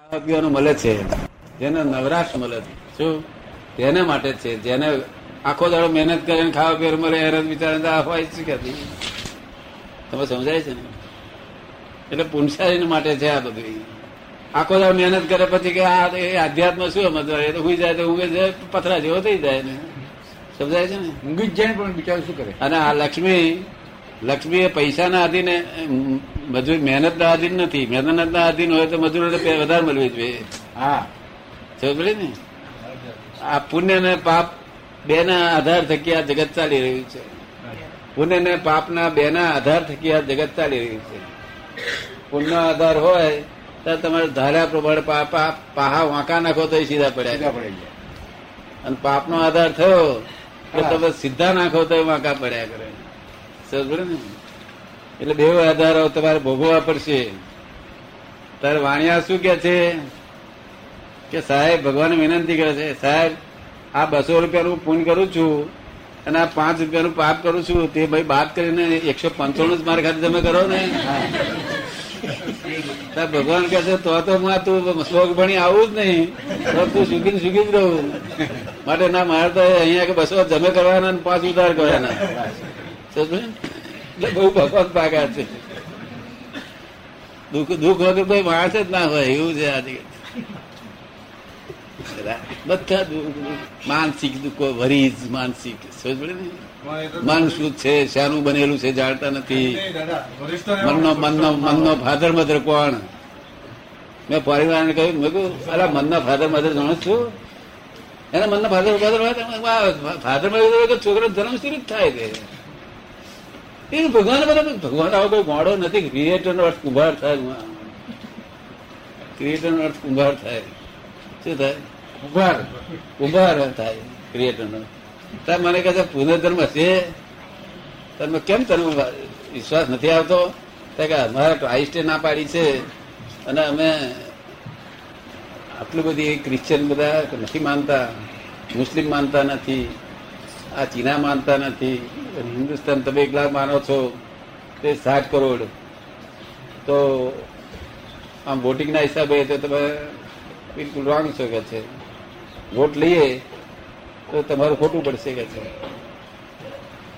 ખાવા મળે છે. જેને નવરાશ મળે છે. શું? તેને માટે છે. જેને આખો દાડો મહેનત કરીને ખાવા પીર મળે હેરાન બિચારા હોય શું કે તમે સમજાય છે ને? એટલે પુનસારી માટે છે આ બધું. આખો દાડો મહેનત કરે પછી કે આ એ અધ્યાત્મ શું સમજવા એ તો હુઈ જાય તો ઊંઘે જાય પથરા જેવો થઈ જાય ને. સમજાય છે ને? ઊંઘી જ જાય પણ બિચારું શું કરે? અને આ લક્ષ્મી લક્ષ્મી એ પૈસાના આધીન એ, મહેનત મહેનતના આધીન નથી. મહેનતના આધીન હોય તો મજૂરોને વધારે મળવી જોઈએ. હા. સમજ ને? આ પુણ્ય અને પાપ બેના આધાર થકી આ જગત ચાલી રહ્યું છે. પુણ્ય અને પાપના બેના આધાર થકી આ જગત ચાલી રહ્યું છે. પુણ્ય આધાર હોય તો તમારે ધાર્યા પ્રમાણે પાહા વાંકા નાખો તો સીધા પડ્યા અને પાપનો આધાર થયો તો તમે સીધા નાખો તો વાંકા પડ્યા કરે. સમજ ને? એટલે બે આધારો, તમારે ભોગવવા પડશે. તારે વાણિયા શું કે છે? કે સાહેબ ભગવાન વિનંતી કરે છે, સાહેબ, આ બસો રૂપિયાનું પૂન કરું છું અને આ પાંચ રૂપિયાનું પાપ કરું છું, તે ભાઈ બાદ કરીને એકસો પંચાણું જ મારા ખાતે તમે કરો ને. ભગવાન કહે છે, તો તો હું તું શ્લોક ભણી આવું જ નહીં, તો તું સુખી સુખી જ રહું. માટે ના, મારે તો અહીંયા કે બસો જમે કરવાના પાંચ ઉધાર કરવાના? એટલે બહુ ભગવાન પાકા છે. દુઃખ દુઃખ વગર કોઈ માણસ જ ના હોય એવું છે આજે. બધા માનસિક દુઃખો વરીજ માનસિક મન શું છે શાનું બનેલું છે જાણતા નથી. મનનો મનનો મનનો ફાધર મધર કોણ? મેં પરિવારને કહ્યું મેં કહ્યું અલા મનના ફાધર મધર જાણો છો? એના મનના ફાધર ફાધર ફાધર મધર છોકરો જન્મ જ થાય છે. એ ભગવાન બધા ભગવાન આવો કોઈ ગોળો નથી. ક્રિએટર નો અર્થ કુંભાર થાય ક્રિએટર નો અર્થ કુંભાર થાય. શું થાય? કુંભાર. કુંભાર થાય ક્રિએટર નો. મને કહે છે પુનર્ધર્મ છે તમે કેમ તને વિશ્વાસ નથી આવતો? કે અમારે ક્રાઇસ્ટે ના પાડી છે. અને અમે આટલું બધી ક્રિશ્ચિયન બધા નથી માનતા મુસ્લિમ માનતા નથી. આ ચીના માનતા નથી, હિન્દુસ્તાન તમે એકલા માનો છો, તે સાત કરોડ. તો આમ વોટિંગના હિસાબે તો તમે બિલકુલ રોંગ છો કે છે. વોટ લઈએ તો તમારું ખોટું પડશે કે છે.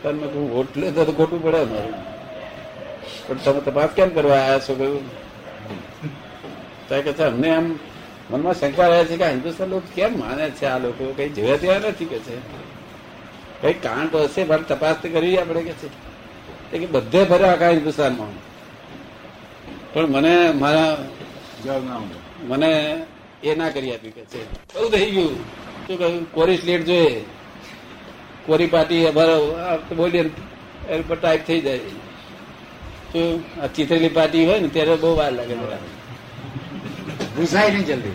તમે હું વોટ લે તો ખોટું પડે અમારું. પણ તમે તપાસ કેમ કરવા આવ્યા છો કહ્યું? કે છે, અમને આમ મનમાં શંકા રહે છે કે હિન્દુસ્તાન લોકો કેમ માને છે આ લોકો? કઈ જોયા ત્યાં નથી કે છે? કઈ કારણ તો હશે પણ તપાસ તો કરી આપણે કે છે. કે બધે ભર્યા આખા હિન્દુસ્તાનમાં. પણ મને મારા મને એ ના કરી આપ્યું કે છે. બહુ થઈ ગયું. શું કહ્યું? કોરી સ્લેટ જોઈએ. કોરી પાટી બોલીએ એની ઉપર ટાઈપ થઈ જાય. શું આ ચીતરેલી પાટી હોય ને ત્યારે બહુ વાર લાગે મારા ભૂસાય નહીં જલ્દી.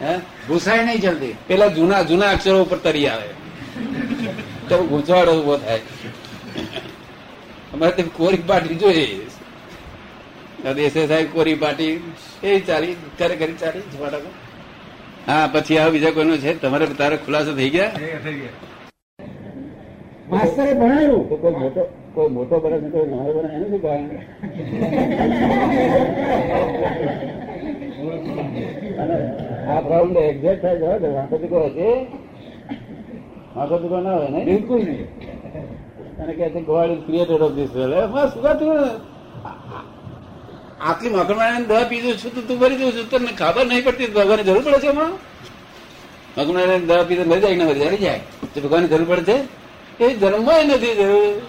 હે? ભૂસાય નહીં જલ્દી. પેલા જૂના જૂના અક્ષરો ઉપર તરી આવે. તો ગૂંચવાડો ઊભો થાય. અમારે કોરી પાટી જોઈએ. દેશે સાહેબ કોરી પાટી એ ચાલી કરે કરી ચાલી ફટાકો હા પછી આ બીજા કોઈનો છે? તમારે તારે ખુલાસો થઈ ગયા? માસ્તરે ભણાયું કોઈ મોટો કોઈ મોટો બને છે કોઈ નાનો બને એનું શું કારણ અને આ પ્રોબ્લેમ એક્ઝેક્ટ થાય છે વાંધો કોઈ હશે. વાંકો દીકો ના હોય ને? બિલકુલ નહીં. અને કહે છે God is creator of this world બસ આટલી મકરમાણી દવા પીધું છું તો તું ભરી દઉં છું તને ખબર નહીં પડતી ભગવાનની જરૂર પડે છે એમાં? મકરમાણી દવા પીધું મરી જાય ને મરી જાય? જાય. તો ભગવાનની જરૂર પડે છે? એ જન્મમાં નથી જરૂર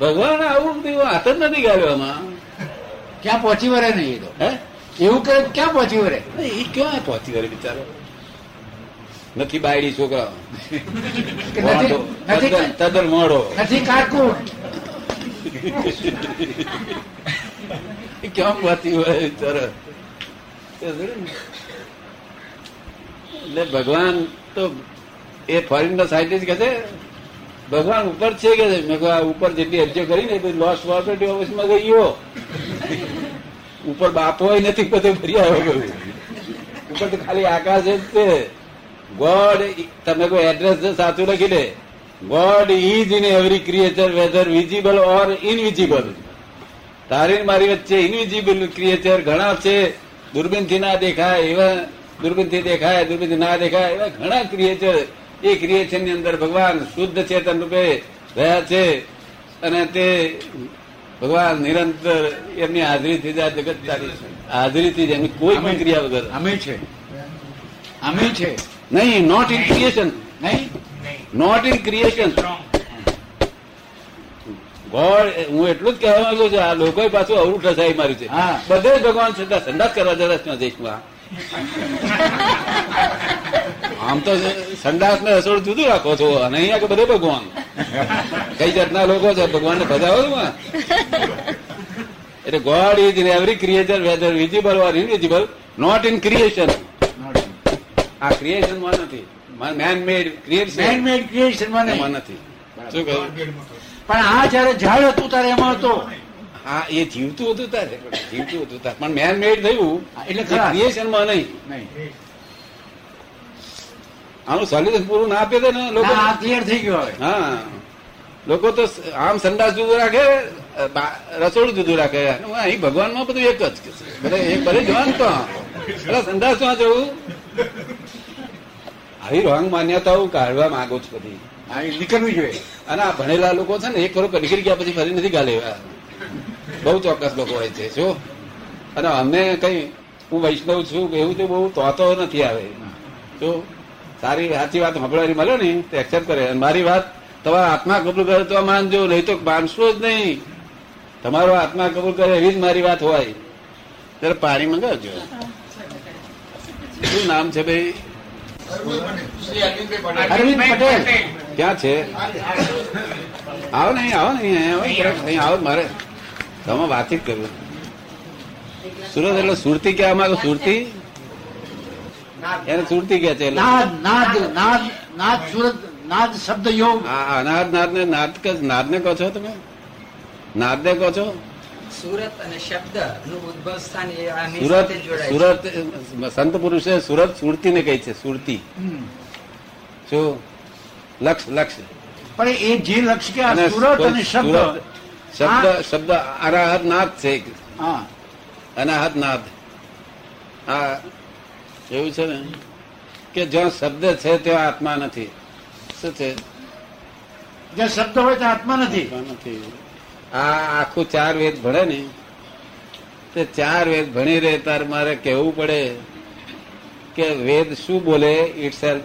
ભગવાન આવું બધું હાથ જ નથી ગાળ્યો આમાં. ક્યાં પહોંચી વરે નહીં એ તો? હે? એવું કરે ક્યાં પહોંચી વરે એ ક્યાં પહોંચી વળે બિચારો? નથી બાયડી છોકરા કે નથી નથી તદ્દન- તદ્દન મોડો. નથી કારકુટ એ ક્યાં પહોંચી વળે એટલે ભગવાન તો એ ફોરેન નો સાયન્ટિસ્ટ કહે છે ભગવાન ઉપર છે કે મેં કહ્યું આ ઉપર જેટલી અરજીઓ કરી ને લોસ પ્રોપર્ટી ઓફિસમાં ગયો ઉપર બાપો નથી બધું ફરી આવ્યો. ઉપર તો ખાલી આકાશ જ છે. ગોડ તમે કોઈ એડ્રેસ સાચું લખી દે. God is in every creature whether visible or invisible તારી મારી વચ્ચે ઇનવિઝિબલ ક્રિએચર ઘણા છે. દૂરબીનથી ના દેખાય એવા દૂરબીનથી દેખાય દૂરબીનથી ના દેખાય એવા ઘણા ક્રિએચર એ ક્રિએશનની અંદર ભગવાન શુદ્ધ ચેતન રૂપે રહ્યા છે. અને તે ભગવાન નિરંતર એમની હાજરીથી જ આ જગત ચાલી છે. હાજરીથી જ એમની કોઈ પણ ક્રિયા વગર. અમે છે. અમે છે. નહીં નોટ ઇન ક્રિએશન નહીં નોટ ઇન ક્રિએશન ગોડ હું એટલું જ કહેવા માંગુ છું આ લોકો પાછું અવરું ઠસાઈ માર્યું છે. હા. બધે ભગવાન છતાં સંડાસ કરવા જતા જઈશું આમ તો સંડાસ ને રસોડ જુદું રાખો છો અને અહીંયા કે બધે ભગવાન. કઈ જાતના લોકો છે ભગવાન ને બધાવો એટલે God is in every creature whether visible or invisible not in creation આ ક્રિએશનમાં નથી. Man made creation man made ક્રિએશનમાં નહીં. નથી. શું કહ્યું? પણ આ જયારે ઝાડ હતું ત્યારે એમાં હતો. હા એ જીવતું હતું તારે. જીવતું હતું તારે. પણ મેન મેડ થયું એટલે ખરા. ક્રિએશનમાં નહીં. નહીં. આનું સોલ્યુશન પૂરું ના આપે ને લોકો આ ક્લિયર થઈ ગયો હવે. હા. લોકો તો આમ સંડાસ જુદું રાખે રસોડું જુદું રાખે. અહીં ભગવાનમાં બધું એક જ કે બધા એક ભલે જોવાનું તો સંડાસ સંદાસમાં જવું. આવી રોંગ માન્યતાઓ કાઢવા માંગુ છું બધી. નીકળવી જોઈએ. અને આ ભણેલા લોકો છે ને, એક ખરો નીકળી ગયા પછી ફરી નથી ગાલે બહુ ચોક્કસ લોકો હોય છે શું અને અમને કઈ, હું વૈષ્ણવ છું એવું તો બહુ તોતો નથી આવે. તો સારી, સાચી વાત સાંભળવાની મળે ને, તો એક્સેપ્ટ કરે. અને મારી વાત, તમારા આત્મા કબૂલ કરે તો માનજો નહીં તો માનશો જ નહીં. તમારો આત્મા કબૂલ કરે એવી જ મારી વાત હોય. ત્યારે પાણી મંગાવજો. શું નામ છે ભાઈ? અરવિંદ પટેલ. ક્યાં છે? આવો નહીં આવો નહીં આવો મારે. તમે વાતચીત કરવી સુરત એટલે સુરતી કહેવા માંગો સુરતી? એને સુરતી કે છે નાદ નાદ નાદ નાદ સુરત નાદ શબ્દ યોગ અનાદ નાદ ને નાદ કે નાદ ને કહો છો તમે? નાદ ને કહો છો? સુરત અને શબ્દનું ઉદ્ભવ સ્થાન એ સુરત સંત પુરુષે સુરત સુરતી ને કહી છે સુરતી. શું લક્ષ લક્ષ. પણ એ જે લક્ષ કે આ સુરત અને શબ્દ શબ્દ શબ્દ અનાહત નાદ છે હા. અનાહત નાદ આ એવું છે ને કે જ્યાં શબ્દ છે ત્યાં આત્મા નથી. શું છે? જ્યાં શબ્દ હોય ત્યાં આત્મા નથી. આત્મા નથી. આ આખું ચાર વેદ ભણે ને તે ચાર વેદ ભણી રહે તાર મારે કહેવું પડે કે વેદ શું બોલે? Itself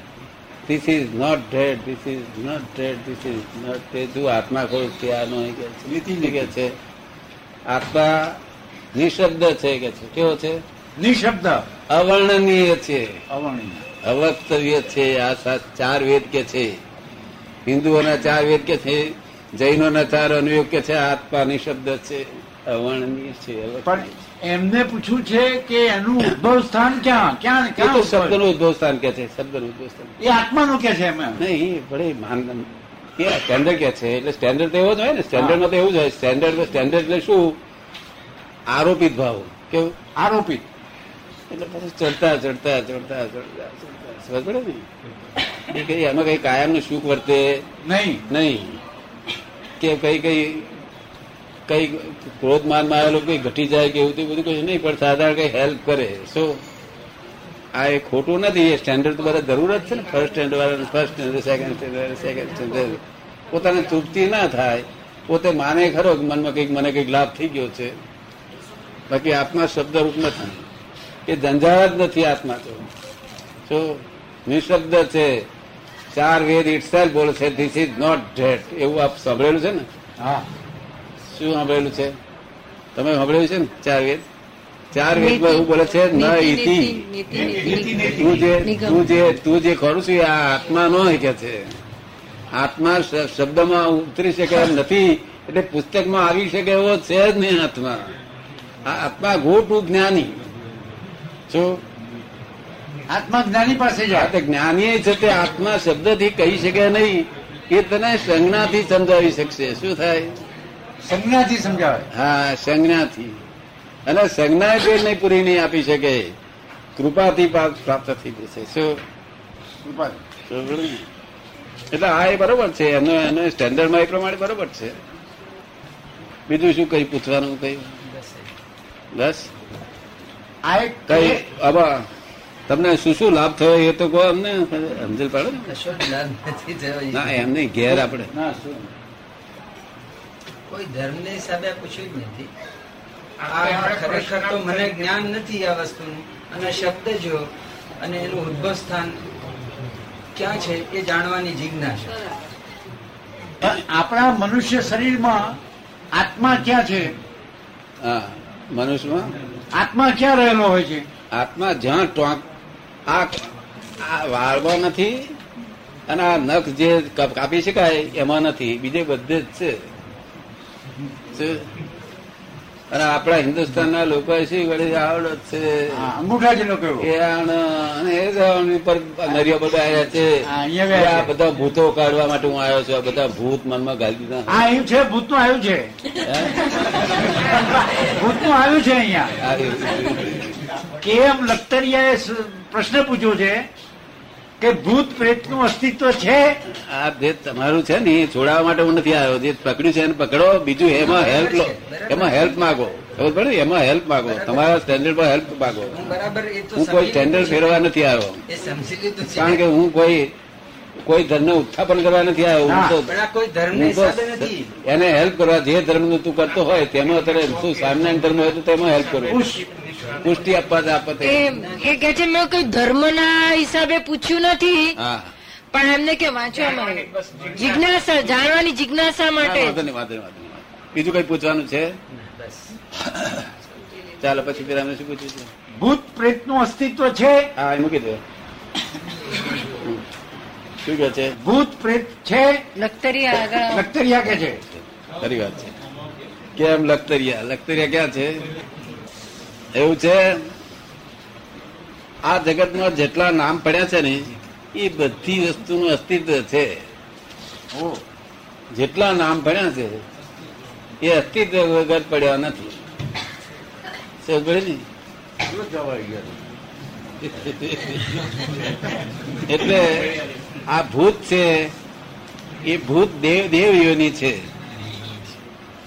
this is not dead this is not dead this is not તે તું આત્મા કોઈ છે આ નો કે છે. નીતિ કે છે? આત્મા નિશબ્દ છે કે છે? કેવો છે? નિશબ્દ. અવર્ણનીય છે. અવર્ણનીય. અવક્તવ્ય છે. આ ચાર વેદ કે છે. હિન્દુઓના ચાર વેદ કે છે. જૈનોના ચાર અનુયોગ કે છે આત્મા નિશબ્દ છે અવર્ણનીય છે પણ એમને પૂછ્યું છે કે એનું ઉદ્ભવ સ્થાન ક્યાં ક્યાં ક્યાં તો ક્યાં શબ્દ ઉદ્ભવ? સ્થાન કે છે શબ્દનું ઉદ્ભવ સ્થાન. એ આત્માનું કે છે એમ નહીં ભલે માન સ્ટેન્ડર્ડ કે છે એટલે સ્ટેન્ડર્ડ તો એવો જ હોય ને સ્ટેન્ડર્ડમાં તો એવું જ હોય સ્ટેન્ડર્ડ સ્ટેન્ડર્ડ એટલે શું? આરોપિત ભાવ કેવું આરોપિત. એટલે પછી ચડતા ચડતા ચડતા ચડતા ચડતા. સમજ પડે ને? એમાં કઈ કાયમનું સુખ વર્તે? નહીં. નહીં. કે કઈ કઈ કઈ ક્રોધ માનમાં આવેલો, કઈ ઘટી જાય કે એવું બધું કઈ નહીં, પણ સાધારણ કઈ હેલ્પ કરે. શું આ એ ખોટું નથી, એ સ્ટેન્ડર્ડ તો બધા જરૂર છે ને. ફર્સ્ટ સ્ટેન્ડર્ડ વાળા first standard second standard second standard પોતાને તૃપ્તિ ના થાય, પોતે માને ખરો મનમાં કંઈક મને કંઈક લાભ થઈ ગયો છે. બાકી આત્મા શબ્દ રૂપ નથી. એ ઝંઝાળ જ નથી આત્મા તો. શું નિશબ્દ છે. ચાર વેદ ઇટ સેલ્ફ બોલે છે ધીસ ઇઝ નોટ ડેટ એવું આપ સાંભળેલું છે ને? હા. શું સાંભળેલું છે? તમે સાંભળેલું છે ને ચાર વેદ? ચાર વેદ એવું બોલે છે ન ઇતિ તું જે તું જે તું જે ખરું છું આ આત્મા નો કે છે. આત્મા શ- શબ્દમાં ઉતરી શકે એમ નથી એટલે પુસ્તકમાં આવી શકે એવો છે જ નહીં આત્મા. આ આત્મા ગોટું જ્ઞાની. શું? આત્મા જ્ઞાની પાસે આ જાય તે જ્ઞાની છે તે આત્મા શબ્દથી કહી શકે નહીં એ તને સંજ્ઞાથી સમજાવી શકશે. શું થાય? સંજ્ઞાથી સમજાવે. હા સંજ્ઞાથી. અને સંજ્ઞા જે નહીં પૂરી નહીં આપી શકે. કૃપાથી પ્રાપ્ત પ્રાપ્ત થઈ જશે. શું? કૃપા. એટલે હા એ બરોબર છે. એનો એનો સ્ટેન્ડર્ડમાં એ પ્રમાણે બરોબર છે. બીજું શું કઈ પૂછવાનું કઈ? બસ. આ કઈ હવે તમને શું શું લાભ થયો એ તો કહો અમને. સમજણ પડે ને. ના એમ નહીં ઘેર આપણે. કોઈ ધર્મ કોઈ ધર્મને હિસાબે પૂછ્યું જ નથી. ખરેખર તો મને જ્ઞાન નથી આ વસ્તુનું. અને શબ્દ જો અને એનું ઉદ્ભવ સ્થાન ક્યાં છે એ જાણવાની જિજ્ઞાસા પણ આપણા મનુષ્ય શરીરમાં આત્મા ક્યાં છે? હા મનુષ્યમાં? આત્મા ક્યાં રહેલો હોય છે? આત્મા જ્યાં ટોંક આ વાળમાં નથી અને આ નખ જે કાપ- શકાય એમાં નથી બીજે બધે જ છે? અને આપણા હિન્દુસ્તાનના લોકો શું વળી આવડત છે? અંગૂઠા જેલો એ અને એ જવાની પર નરિયા બધા આવ્યા છે. અહીંયા આ બધા ભૂતો કાઢવા માટે હું આવ્યો છું આ બધા ભૂત મનમાં ગાલી દીધા. હા એ છે ભૂતનું આવ્યું છે. ભૂત ભૂતનું આવ્યું છે અહીંયા. કેમ લખતરિયાએ પ્રશ્ન પૂછ્યો છે કે ભૂત પ્રેતનું અસ્તિત્વ છે? આ જે તમારું છે ને એ છોડાવવા માટે હું નથી આવ્યો. જે પકડ્યું છે એને પકડો બીજું એમાં હેલ્પ લો. એમાં હેલ્પ માગો. ખબર પડે? એમાં હેલ્પ માગો. તમારા સ્ટેન્ડર્ડ પર હેલ્પ માગો. હું બરાબર એ તો હું કોઈ સ્ટેન્ડર્ડ ફેરવા નથી આવ્યો. કારણ કે હું કોઈ કોઈ ધર્મ ઉત્થાપન કરવા નથી આવ્યો. હું તો એને હેલ્પ કરવા જે ધર્મ તું કરતો હોય તેમાં અત્યારે શું સ્વામિનારાયણ ધર્મ હોય તો તેમાં હેલ્પ કરો. પુષ્ટિ આપવા જ એ કે છે મેં કોઈ ધર્મના હિસાબે પૂછ્યું નથી. પણ એમને કે વાંચવામાં જિજ્ઞાસા. જાણવાની જિજ્ઞાસા માટે. બીજું કઈ પૂછવાનું છે? ચાલો પછી પેલા શું પૂછ્યું છે? ભૂત પ્રેતનું અસ્તિત્વ છે? હા એ મૂકી દે. શું કે છે? ભૂત પ્રેત છે? લખતરિયા આગળ લખતરિયા કે છે? ખરી વાત છે. કેમ લખતરિયા? લખતરિયા ક્યાં છે? એવું છે? આ જગતમાં જેટલા નામ પડ્યા છે ને, એ બધી વસ્તુનું અસ્તિત્વ છે. જેટલા નામ પડ્યા છે, એ અસ્તિત્વ વગર પડ્યા નથી? એટલે આ ભૂત છે, એ ભૂત દેવ દેવ છે.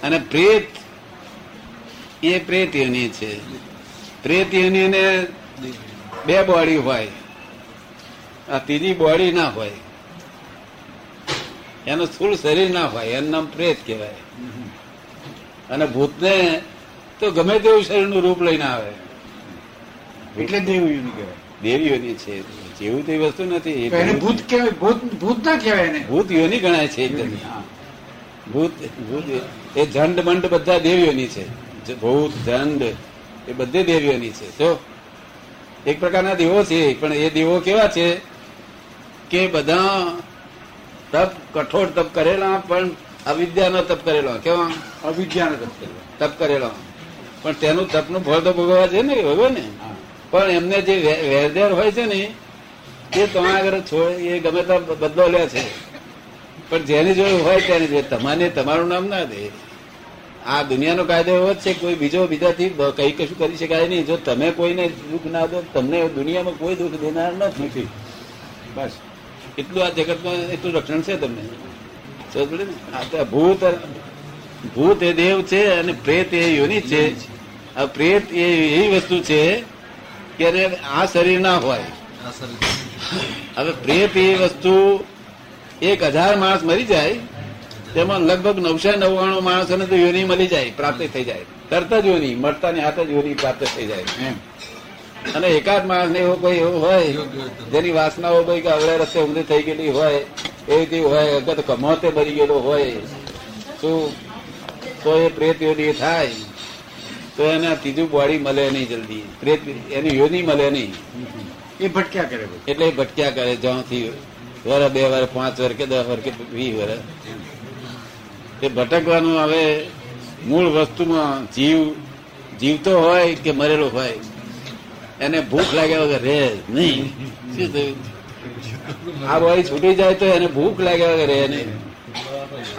અને પ્રેત, એ પ્રેત છે. પ્રેત યોનીને બે બોડી હોય. આ ત્રીજી બોડી ના હોય. એનું સ્થૂળ શરીર ના હોય એનું નામ પ્રેત કહેવાય. અને ભૂતને તો ગમે તેવું શરીરનું રૂપ લઈને આવે. એટલે દેવયુની કહેવાય. દેવીઓની છે. જેવું તે વસ્તુ નથી એને ભૂત કહેવાય ભૂત ભૂત ના કહેવાય એને. ભૂત યોની ગણાય છે એકદમ. ભૂત ભૂત એ ઝંડ મંડ બધા દેવીઓની છે. ભૂત ઝંડ એ બધે દેવીઓની છે. જો એક પ્રકારના દેવો છે પણ એ દેવો કેવા છે કે બધા તપ કઠોર તપ કરેલા પણ અવિદ્યાનો તપ કરેલો. કેવા? અવિદ્યાનો તપ કરેલો. તપ કરેલો. પણ તેનું તપનું ફળ તો ભોગવવા છે ને ભોગવે ને? પણ એમને જે વેરદેર હોય છે ને એ તમારા આગળ છોડ એ ગમે ત્યાં બદલો લે છે. પણ જેની જોડે હોય તેની જોડે. તમારે તમારું નામ ના દે. આ દુનિયાનો કાયદો એવો જ છે કોઈ બીજો બીજાથી કઈ કશું કરી શકાય નહીં. જો તમે કોઈને દુઃખ ના દો તમને દુનિયામાં કોઈ દુઃખ દેનાર નથી. બસ. એટલું આ જગતમાં એટલું રક્ષણ છે તમને? આ ભૂત ભૂત એ દેવ છે અને પ્રેત એ યોનિ છે. આ પ્રેત એ એવી વસ્તુ છે કે આ શરીર ના હોય. હવે પ્રેત એ વસ્તુ એક હજાર માણસ મરી જાય તેમાં લગભગ નવસો નવ્વાણું માણસોને તો યોની મળી જાય પ્રાપ્ત થઈ જાય. તરત જ યોની મળતાની હાથ જ યોની પ્રાપ્ત થઈ જાય. એમ. અને એકાદ માણસ એવો કોઈ એવો હોય જેની વાસનાઓ કોઈ કે અવળે રસ્તે ઊંધી થઈ ગયેલી હોય એવી રીતે હોય અગર કમોતે ભરી ગયેલો હોય શું? તો એ પ્રેત યોની થાય. તો એને ત્રીજું બોડી મળે નહીં જલ્દી. પ્રેત એની યોની મળે નહીં. એ ભટક્યા કરે એટલે ભટક્યા કરે જ્યાંથી વર બે વર પાંચ વર કે દસ વર કે વીસ વર. એ ભટકવાનું હવે મૂળ વસ્તુમાં જીવ જીવતો હોય કે મરેલો હોય એને ભૂખ લાગ્યા વગર રહે નહીં. શું થયું? આ વય છૂટી જાય તો એને ભૂખ લાગ્યા વગર રહે નહીં.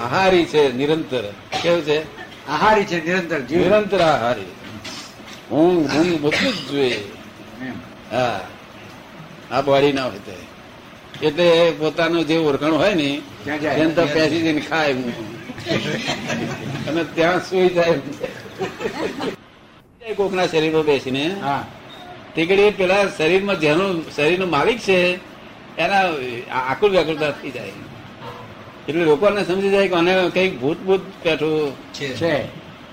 આહારી છે નિરંતર. કેવું છે? આહારી છે નિરંતર જીવ. નિરંતર આહારી. ઊંઘ ઊંઘ બધું જ જોઈએ. હા. આ બોડી ના હોય તે. એટલે પોતાનું જે ઓળખાણ હોય ને ત્યાં. તો પેસી જઈને ખાય અને ત્યાં સુઈ જાય કોકના શરીરમાં બેસીને હા. તે પેલા શરીરમાં જેનું શરીરનો માલિક છે એના આકુલ વ્યાકુળતા થઈ જાય. એટલે લોકોને સમજી જાય કે અને કંઈક ભૂત ભૂત બેઠું છે.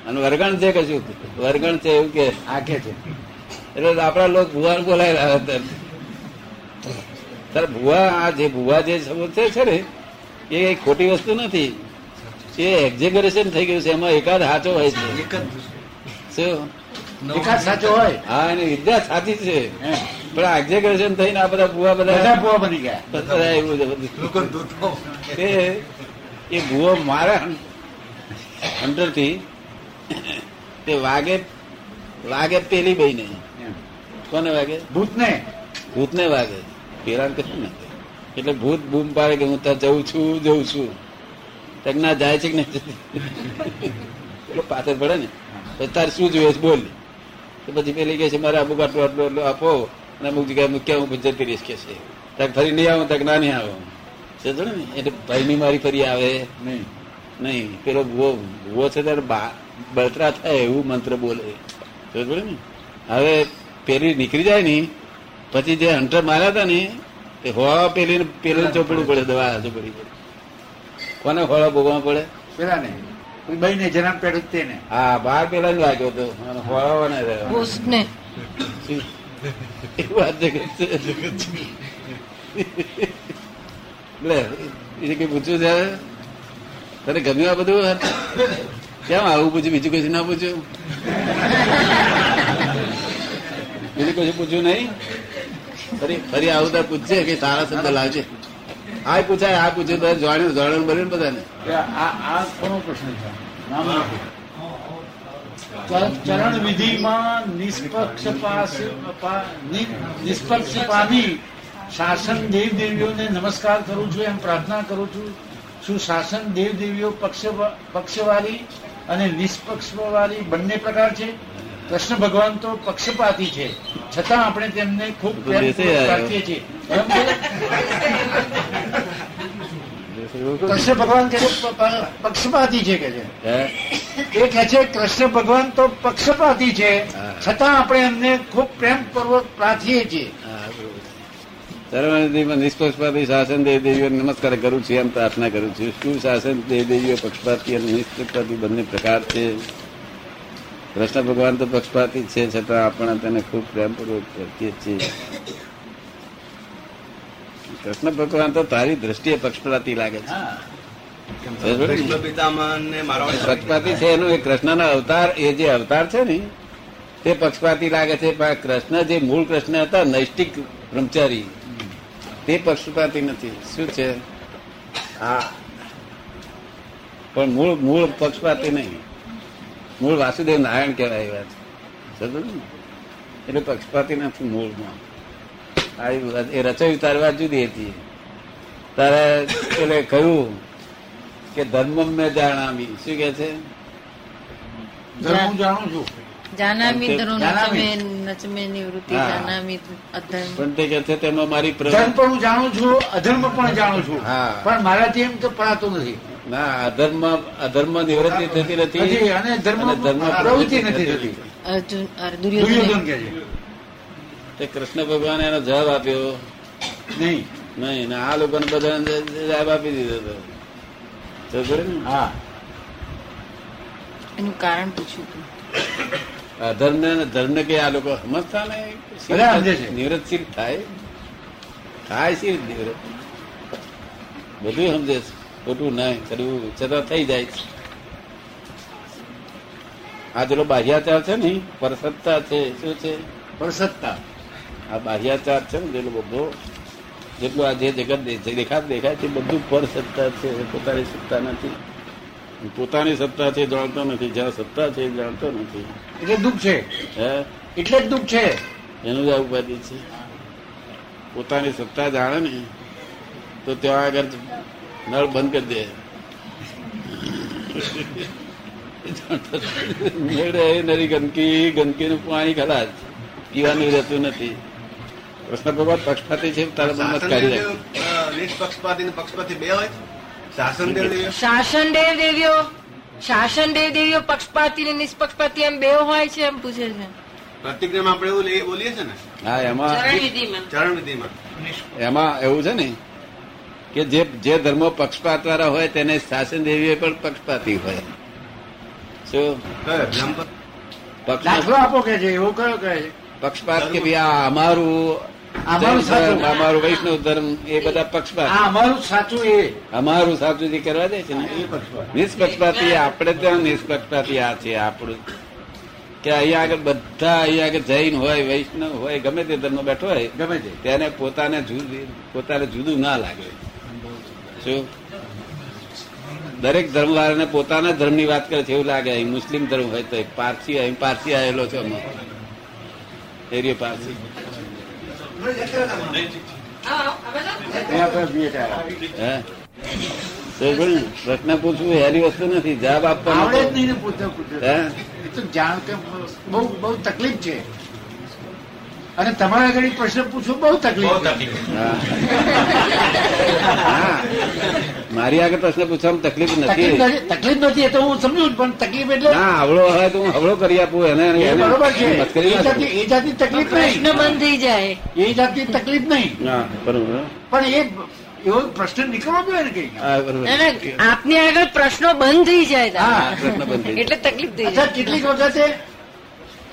અને વર્ગણ છે કશું? વર્ગણ છે એવું કે. આંખે છે. એટલે આપણા લોકો ભુવા બોલાય રહ્યા હતા તારે ભુવા આ જે ભુવા જે શબ્દ છે છે ને એ કઈ ખોટી વસ્તુ નથી. એ એક્ઝેગરેશન થઈ ગયું છે. એમાં એકાદ સાચો હોય છે. શું? એકાદ સાચો હોય? હા એની વિદ્યા સાચી છે. પણ આ એક્ઝેગરેશન થઈને આ બધા ભુવા બધા બધા ભૂવા બની ગયા. બધા એવું છે બધું. તે એ ભુવો મારે અંદરથી તે વાગે વાગે પેલી એમ. કોને વાગે? ભૂતને. ભૂતને વાગે. પેલા કશું ને એટલે ભૂત બૂમ પાડે કે હું ત્યાં જઉં છું જઉં છું. તક જાય છે કે નહીં? પાછળ પડે ને પછી તારે શું જોઈએ છે બોલ. તો પછી પેલી કે છે મારે અમુક આટલું આટલું આટલું આપો અને અમુક જગ્યાએ મૂક્યા હું જતી કરીશ કે છે. ત્યાં ફરી નહીં આવું તક ના નહીં આવું. સમજો ને? એટલે ભાઈની મારી ફરી આવે. નહીં. નહીં. પેલો ભૂવો ભૂવો છે ત્યારે બળતરા થાય એવું મંત્ર બોલે. સમજો ને? હવે પેલી નીકળી જાય ને પછી જે હંટર માર્યા હતા ને તે હોવા પેલી પેલું ચોપડું પડે દવા ચોપડી. પડે કોને હોળા ભોગવવા પડે? પેલા ને બહીને જન્મ પેડું તેને. હા બાર પેલા જ લાગ્યો હતો રહ્યો. ને એ વાત જગત છે. લે કઈ પૂછ્યું છે તને ગમ્યું આ બધું કેમ આવું પૂછ્યું? બીજું કશું ના પૂછ્યું? બીજું કશું પૂછ્યું નહીં? ફરી ફરી આવું તો પૂછશે કે સારા શબ્દ લાવજે. આ પૂછાય આ પૂછ્યું તો જાણ્યું જાણ્યું બન્યું બધાને. આ કોનો પ્રશ્ન છે? ચરણ વિધિમાં નિષ્પક્ષપાતી શાસન દેવ દેવીઓને નમસ્કાર કરું છું એમ પ્રાર્થના કરું છું. શું શાસન દેવ દેવીઓ પક્ષ પક્ષવાળી અને નિષ્પક્ષવાળી બંને પ્રકાર છે? કૃષ્ણ ભગવાન તો પક્ષપાતી છે. છતાં આપણે તેમને ખૂબ. રાખીએ છીએ. એમ કૃષ્ણ ભગવાન કે પક્ષપાતી છે કે છે? એ કે છે કૃષ્ણ ભગવાન તો પક્ષપાતી છે. છતાં આપણે એમને ખૂબ પ્રેમપૂર્વક પ્રાર્થીએ છીએ. હા, નિષ્પક્ષપાતી શાસન દેવ દેવીઓ નમસ્કાર કરું છું એમ પ્રાર્થના કરું છું. શું શાસન દેવ દેવીઓ પક્ષપાતી અને નિષ્પક્ષપાતી બંને પ્રકાર છે? કૃષ્ણ ભગવાન તો પક્ષપાતી છે છતાં આપણે તેને ખૂબ પ્રેમપૂર્વક રાખીએ છીએ. કૃષ્ણ ભગવાન તો તારી દ્રષ્ટિએ પક્ષપાતી લાગે છે. પક્ષપાતી છે એનું એ કૃષ્ણના અવતાર એ જે અવતાર છે ને તે પક્ષપાતી લાગે છે. પણ કૃષ્ણ જે મૂળ કૃષ્ણ હતા નૈષ્ટિક બ્રહ્મચારી તે પક્ષપાતી નથી. શું છે? હા. પણ મૂળ મૂળ પક્ષપાતી નહીં. મૂળ વાસુદેવ નારાયણ કહેવાય એ વાત સમજો એટલે પક્ષપાતી નથી મૂળમાં. એ રચાયું તારી વાત જુદી હતી. તારે એટલે કહ્યું કે ધર્મ મેં જાણામી. શું કે છે? ધર્મ જાણું છું. જાનામી ધરો જાનામી. નચમે નચમે નિવૃત્તિ હા. જાનામી અધર્મ. પણ તે કે છે તેમાં મારી ધર્મ પણ હું જાણું છું અધર્મ પણ જાણું છું. હા. પણ મારાથી એમ તો પડાતું નથી. ના અધર્મ અધર્મ નિવૃત્તિ થતી નથી. અને ધર્મ પ્રવૃત્તિ નથી થતી અર્જુન અર દુર્યોધન દુર્યોધન કે છે. તે કૃષ્ણ ભગવાન એનો જવાબ આપ્યો? નહીં. નહીં ને આ લોકોને બધાને જવાબ આપી દીધો હતો હા. એનું કારણ પૂછ્યું હતું અધર્મ ને ધર્મ કે આ લોકો સમજતા ને બધા સમજે નિવૃત્તશીલ થાય? થાય છે નિવૃત્ત. બધું સમજે છે. ખોટું નહીં કરવું છતાં થઈ જાય છે. આ જેટલો બાહ્યાચાર છે ને? પરસત્તા છે. શું છે? પરસત્તા. આ બાહ્યાચાર છે ને જેટલો બધો જેટલું આ જે જગત દેખાત દેખાય છે બધું પર સત્તા છે પોતાની સત્તા નથી. પોતાની સત્તા છે જાણતો નથી જ્યાં સત્તા છે જાણતો નથી. એટલે દુઃખ છે? હે? એટલે જ દુઃખ છે? એનું જ આ ઉપાધિ છે. પોતાની સત્તા જાણે ને તો ત્યાં આગળ નળ બંધ કરી દે. મેળે નરી ગંદકી ગંદકીનું પાણી ખલાસ. પીવાનું રહેતું નથી. કૃષ્ણ ભગવાન પક્ષપાતી છે તારા મનમાં કાઢી નિષ્પક્ષપાતી પક્ષપાતી બે હોય શાસન દેવ શાસન દેવ દેવીઓ શાસન દેવ દેવીઓ પક્ષપાતી ને નિષ્પક્ષપાતી એમ બે હોય છે એમ પૂછે છે. પ્રતિક્રમ આપણે એવું બોલીએ છે ને? હા એમાં એવું છે ને કે જે જે ધર્મો પક્ષપાત વાળા હોય તેને શાસન દેવીએ પણ પક્ષપાતી હોય. શું? દાખલો આપો કે છે એવું કયો કહે છે પક્ષપાત કે ભાઈ આ અમારું અમારું સાચું. અમારું વૈષ્ણવ ધર્મ એ બધા પક્ષપાત. અમારું સાચું એ. અમારું સાચું જે કરવા દે છે ને નિષ્પક્ષપાતી આપણે ત્યાં નિષ્પક્ષપાતી આ છે આપણું. કે અહીંયા આગળ બધા અહીંયા આગળ જૈન હોય વૈષ્ણવ હોય ગમે તે ધર્મ બેઠો હોય ગમે તે. તેને પોતાને જુદું પોતાને જુદું ના લાગે. શું? દરેક ધર્મ વાળાને પોતાના ધર્મની વાત કરે છે એવું લાગે. અહીં મુસ્લિમ ધર્મ હોય તો પારસી અહીં પારસી આવેલો છે એરિયો પારસી એ આપણે બે ટાળા. હે તો બોલ, પ્રશ્ન પૂછવું એની વસ્તુ નથી જવાબ આપવાનો જાણ કે બહુ બહુ તકલીફ છે. અને તમારા આગળ પ્રશ્ન પૂછવો બહુ તકલીફ. મારી આગળ પ્રશ્ન પૂછવામાં તકલીફ તકલીફ નથી તકલીફ નથી એ તો હું સમજુ પણ તકલીફ એટલે ના હવળો હોય તો હું હવળો કરી આપું એને બરોબર છે. એ જાતની તકલીફ પ્રશ્ન નહીં. બંધ થઈ જાય. એ જાતની તકલીફ નહીં. બરોબર. પણ એ એવો પ્રશ્ન નીકળવો જોઈએ ને કઈ. આપની આગળ પ્રશ્નો બંધ થઈ જાય હા. બંધ એટલે તકલીફ થઈ અચ્છા જાય. કેટલીક વખતે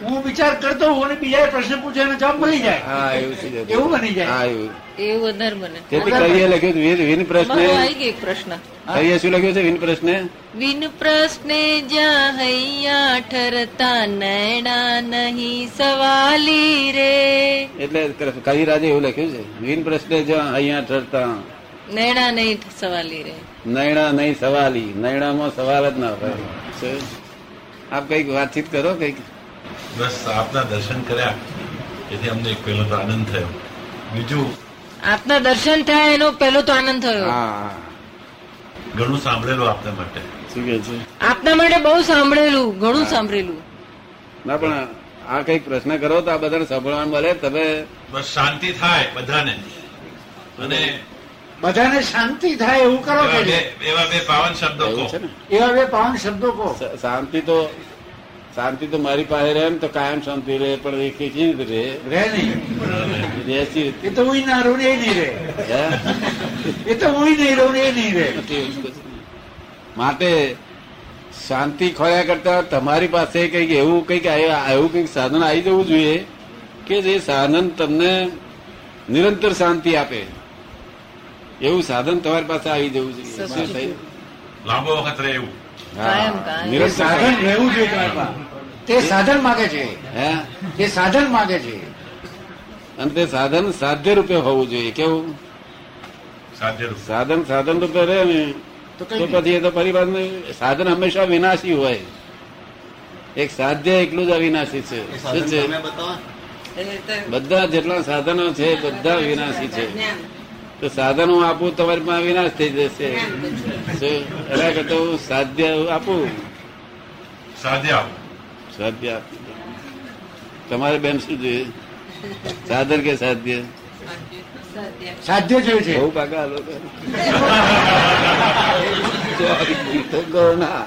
હું વિચાર કરતો હું અને બીજા પ્રશ્ન પૂછે અને જવાબ મળી જાય. હા એવું થઈ જાય. એવું બની જાય. હા એવું. એવું વધારે બને. તેથી કહીએ લખ્યું વિન- વિન પ્રશ્ન આવી ગઈ પ્રશ્ન. કહીએ શું લખ્યું છે? વિન પ્રશ્ન વિન પ્રશ્ને જ્યાં હૈયા ઠરતા નૈણા નહીં સવાલી રે. એટલે કવિ રાજે એવું લખ્યું છે. વિન પ્રશ્ન જ્યાં હૈયા ઠરતા નૈણા નહીં સવાલી રે. નૈણા નહીં સવાલી. નૈણામાં સવાલ જ ના હોય. આપ કંઈક વાતચીત કરો કંઈક બસ આપના દર્શન કર્યા. એથી અમને એક પહેલો તો આનંદ થયો. બીજું? આપના દર્શન થયા એનો પહેલો તો આનંદ થયો. ઘણું સાંભળેલું આપના માટે. શું કે છે? આપના માટે બહુ સાંભળેલું ઘણું સાંભળેલું. ના પણ આ કંઈક પ્રશ્ન કરો તો આ બધાને સાંભળવાનું મળે. તમે બસ શાંતિ થાય બધાને. અને બધાને શાંતિ થાય એવું કરો એવા બે પાવન શબ્દો છે ને? એવા બે પાવન શબ્દો કહો. શાંતિ તો શાંતિ તો મારી પાસે રહે ને તો કાયમ શાંતિ રહે પણ એ કઈ ચીજ રહે રહે નહીં રહેતી એ તો હું ના રહું એ નહીં રહે એ તો હું નહીં રહું એ નહીં રહે. માટે શાંતિ ખોયા કરતા તમારી પાસે કંઈક એવું કંઈક આ- એવું કંઈક સાધન આવી જવું જોઈએ કે જે સાધન તમને નિરંતર શાંતિ આપે એવું સાધન તમારી પાસે આવી જવું જોઈએ? લાંબો વખત રહે એવું હા. કાયમ, કાયમ. નિરંતર સાધન રહેવું જોઈએ તમારી પાસે. તે સાધન માગે છે. હે? તે સાધન માગે છે. અને તે સાધન સાધ્ય રૂપે હોવું જોઈએ કેવું? સાધ્ય સાધન સાધન રૂપે રહે ને તો પછી એ તો પરિવાર સાધન હંમેશા વિનાશી હોય. એક સાધ્ય એકલું જ અવિનાશી છે. શું છે? બધા જેટલા સાધનો છે બધા વિનાશી છે. તો સાધન હું આપું તમારી પાસે વિનાશ થઈ જશે? એના કરતા હું સાધ્ય આપું. સાધ્ય આપો. સાધ્ય આપી તમારે બેન શું જોઈએ? સાધન કે સાધ્ય? સાધ્ય જોયું છે. બહુ પાકા તીર્થંકરો ના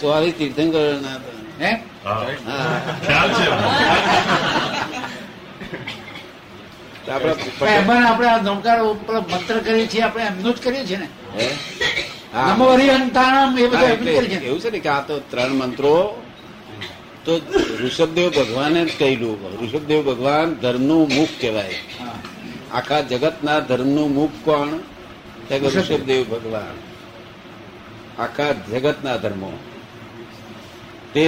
ચોવીસ તીર્થંકરો ના હે? હા. હા. ખ્યાલ છે તો એમાં આપણે આ નમકાર મંત્ર કરીએ છીએ આપણે એમનું જ કરીએ છીએ ને. નમો એ હા, બધા એમનું એટલે કરીએ છીએ. એવું છે ને કે આ તો ત્રણ મંત્રો તો ઋષભદેવ ભગવાને જ કહેલું ઋષભદેવ ભગવાન ધર્મનું મુખ કહેવાય. હા. આખા જગતના ધર્મનું મુખ કોણ? ઋષભદેવ. ભગવાન. આખા જગતના ધર્મો. તે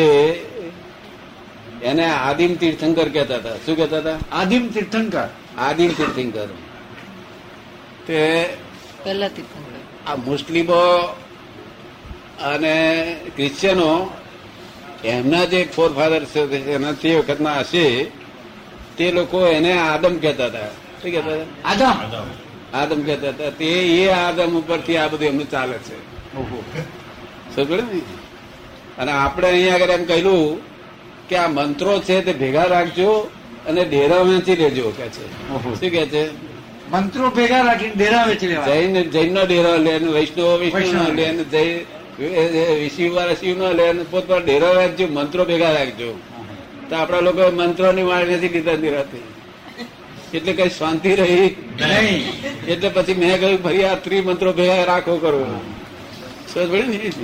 એને આદિમ તીર્થંકર કહેતા હતા. શું કહેતા હતા? આદિમ તીર્થંકર. આદિમ તીર્થંકર. તે પહેલા તીર્થંકર. આ મુસ્લિમો અને ક્રિશ્ચિયનો એમના જે ફોર ફાધર છે એના તે વખતના હશે તે લોકો એને આદમ કહેતા હતા. શું કહેતા હતા? આદમ. આદમ. કહેતા હતા. તે એ આદમ ઉપરથી આ બધું એમનું ચાલે છે. ઓહો. ને? અને આપણે અહીંયા આગળ એમ કહ્યું કે આ મંત્રો છે તે ભેગા રાખજો અને ડેરા વેચી લેજો કે છે. ઓહો. શું કે છે? મંત્રો ભેગા રાખીને ડેરા વેચી લેવા જૈન જૈન નો ડેરો લે વૈષ્ણવ વૈષ્ણવ. લે જૈન શિવ વાળા શિવ ન લે પોતપોત ડેરો રાખજો મંત્રો ભેગા રાખજો તો આપણા લોકો મંત્રો ની વાણી નથી લીધા નિરાતી. એટલે કઈ શાંતિ રહી? નહીં. એટલે પછી મેં કહ્યું ફરી આ ત્રિમંત્રો ભેગા રાખો કરો.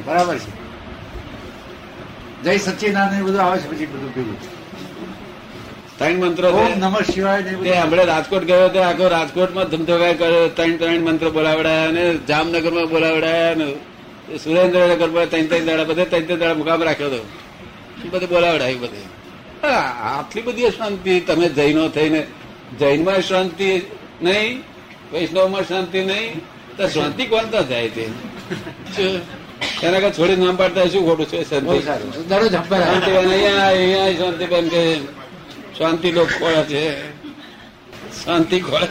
બરાબર છે. જય સચ્ચિદાનંદ બધું આવે છે પછી બધું ભેગું. ત્રણ મંત્રો. નમઃ શિવાય તે હમણાં રાજકોટ ગયો હતો આખો રાજકોટમાં ધમધમાય કર્યો. ત્રણ ત્રણ મંત્ર બોલાવડાયા અને જામનગરમાં બોલાવડાયા સુરેન્દ્રનગરમાં ત્રણ ત્રણ દાડા બધે ત્રણ ત્રણ દાડા મુકામ રાખ્યો હતો એ બધે બોલાવડાયું બધે. હા, આટલી બધી શાંતિ તમે જૈનો થઈને જૈનમાં શાંતિ નહીં વૈષ્ણવમાં શાંતિ નહીં તો શાંતિ કોણતા જાય તે? એના કરતા છોડી નામ પાડતા શું ખોટું છે શાંતિ? હંપાય શાંતિબેન અહીંયા શાંતિ બેન કે શાંતિ લોક ખોળા છે. શાંતિ ખોળે.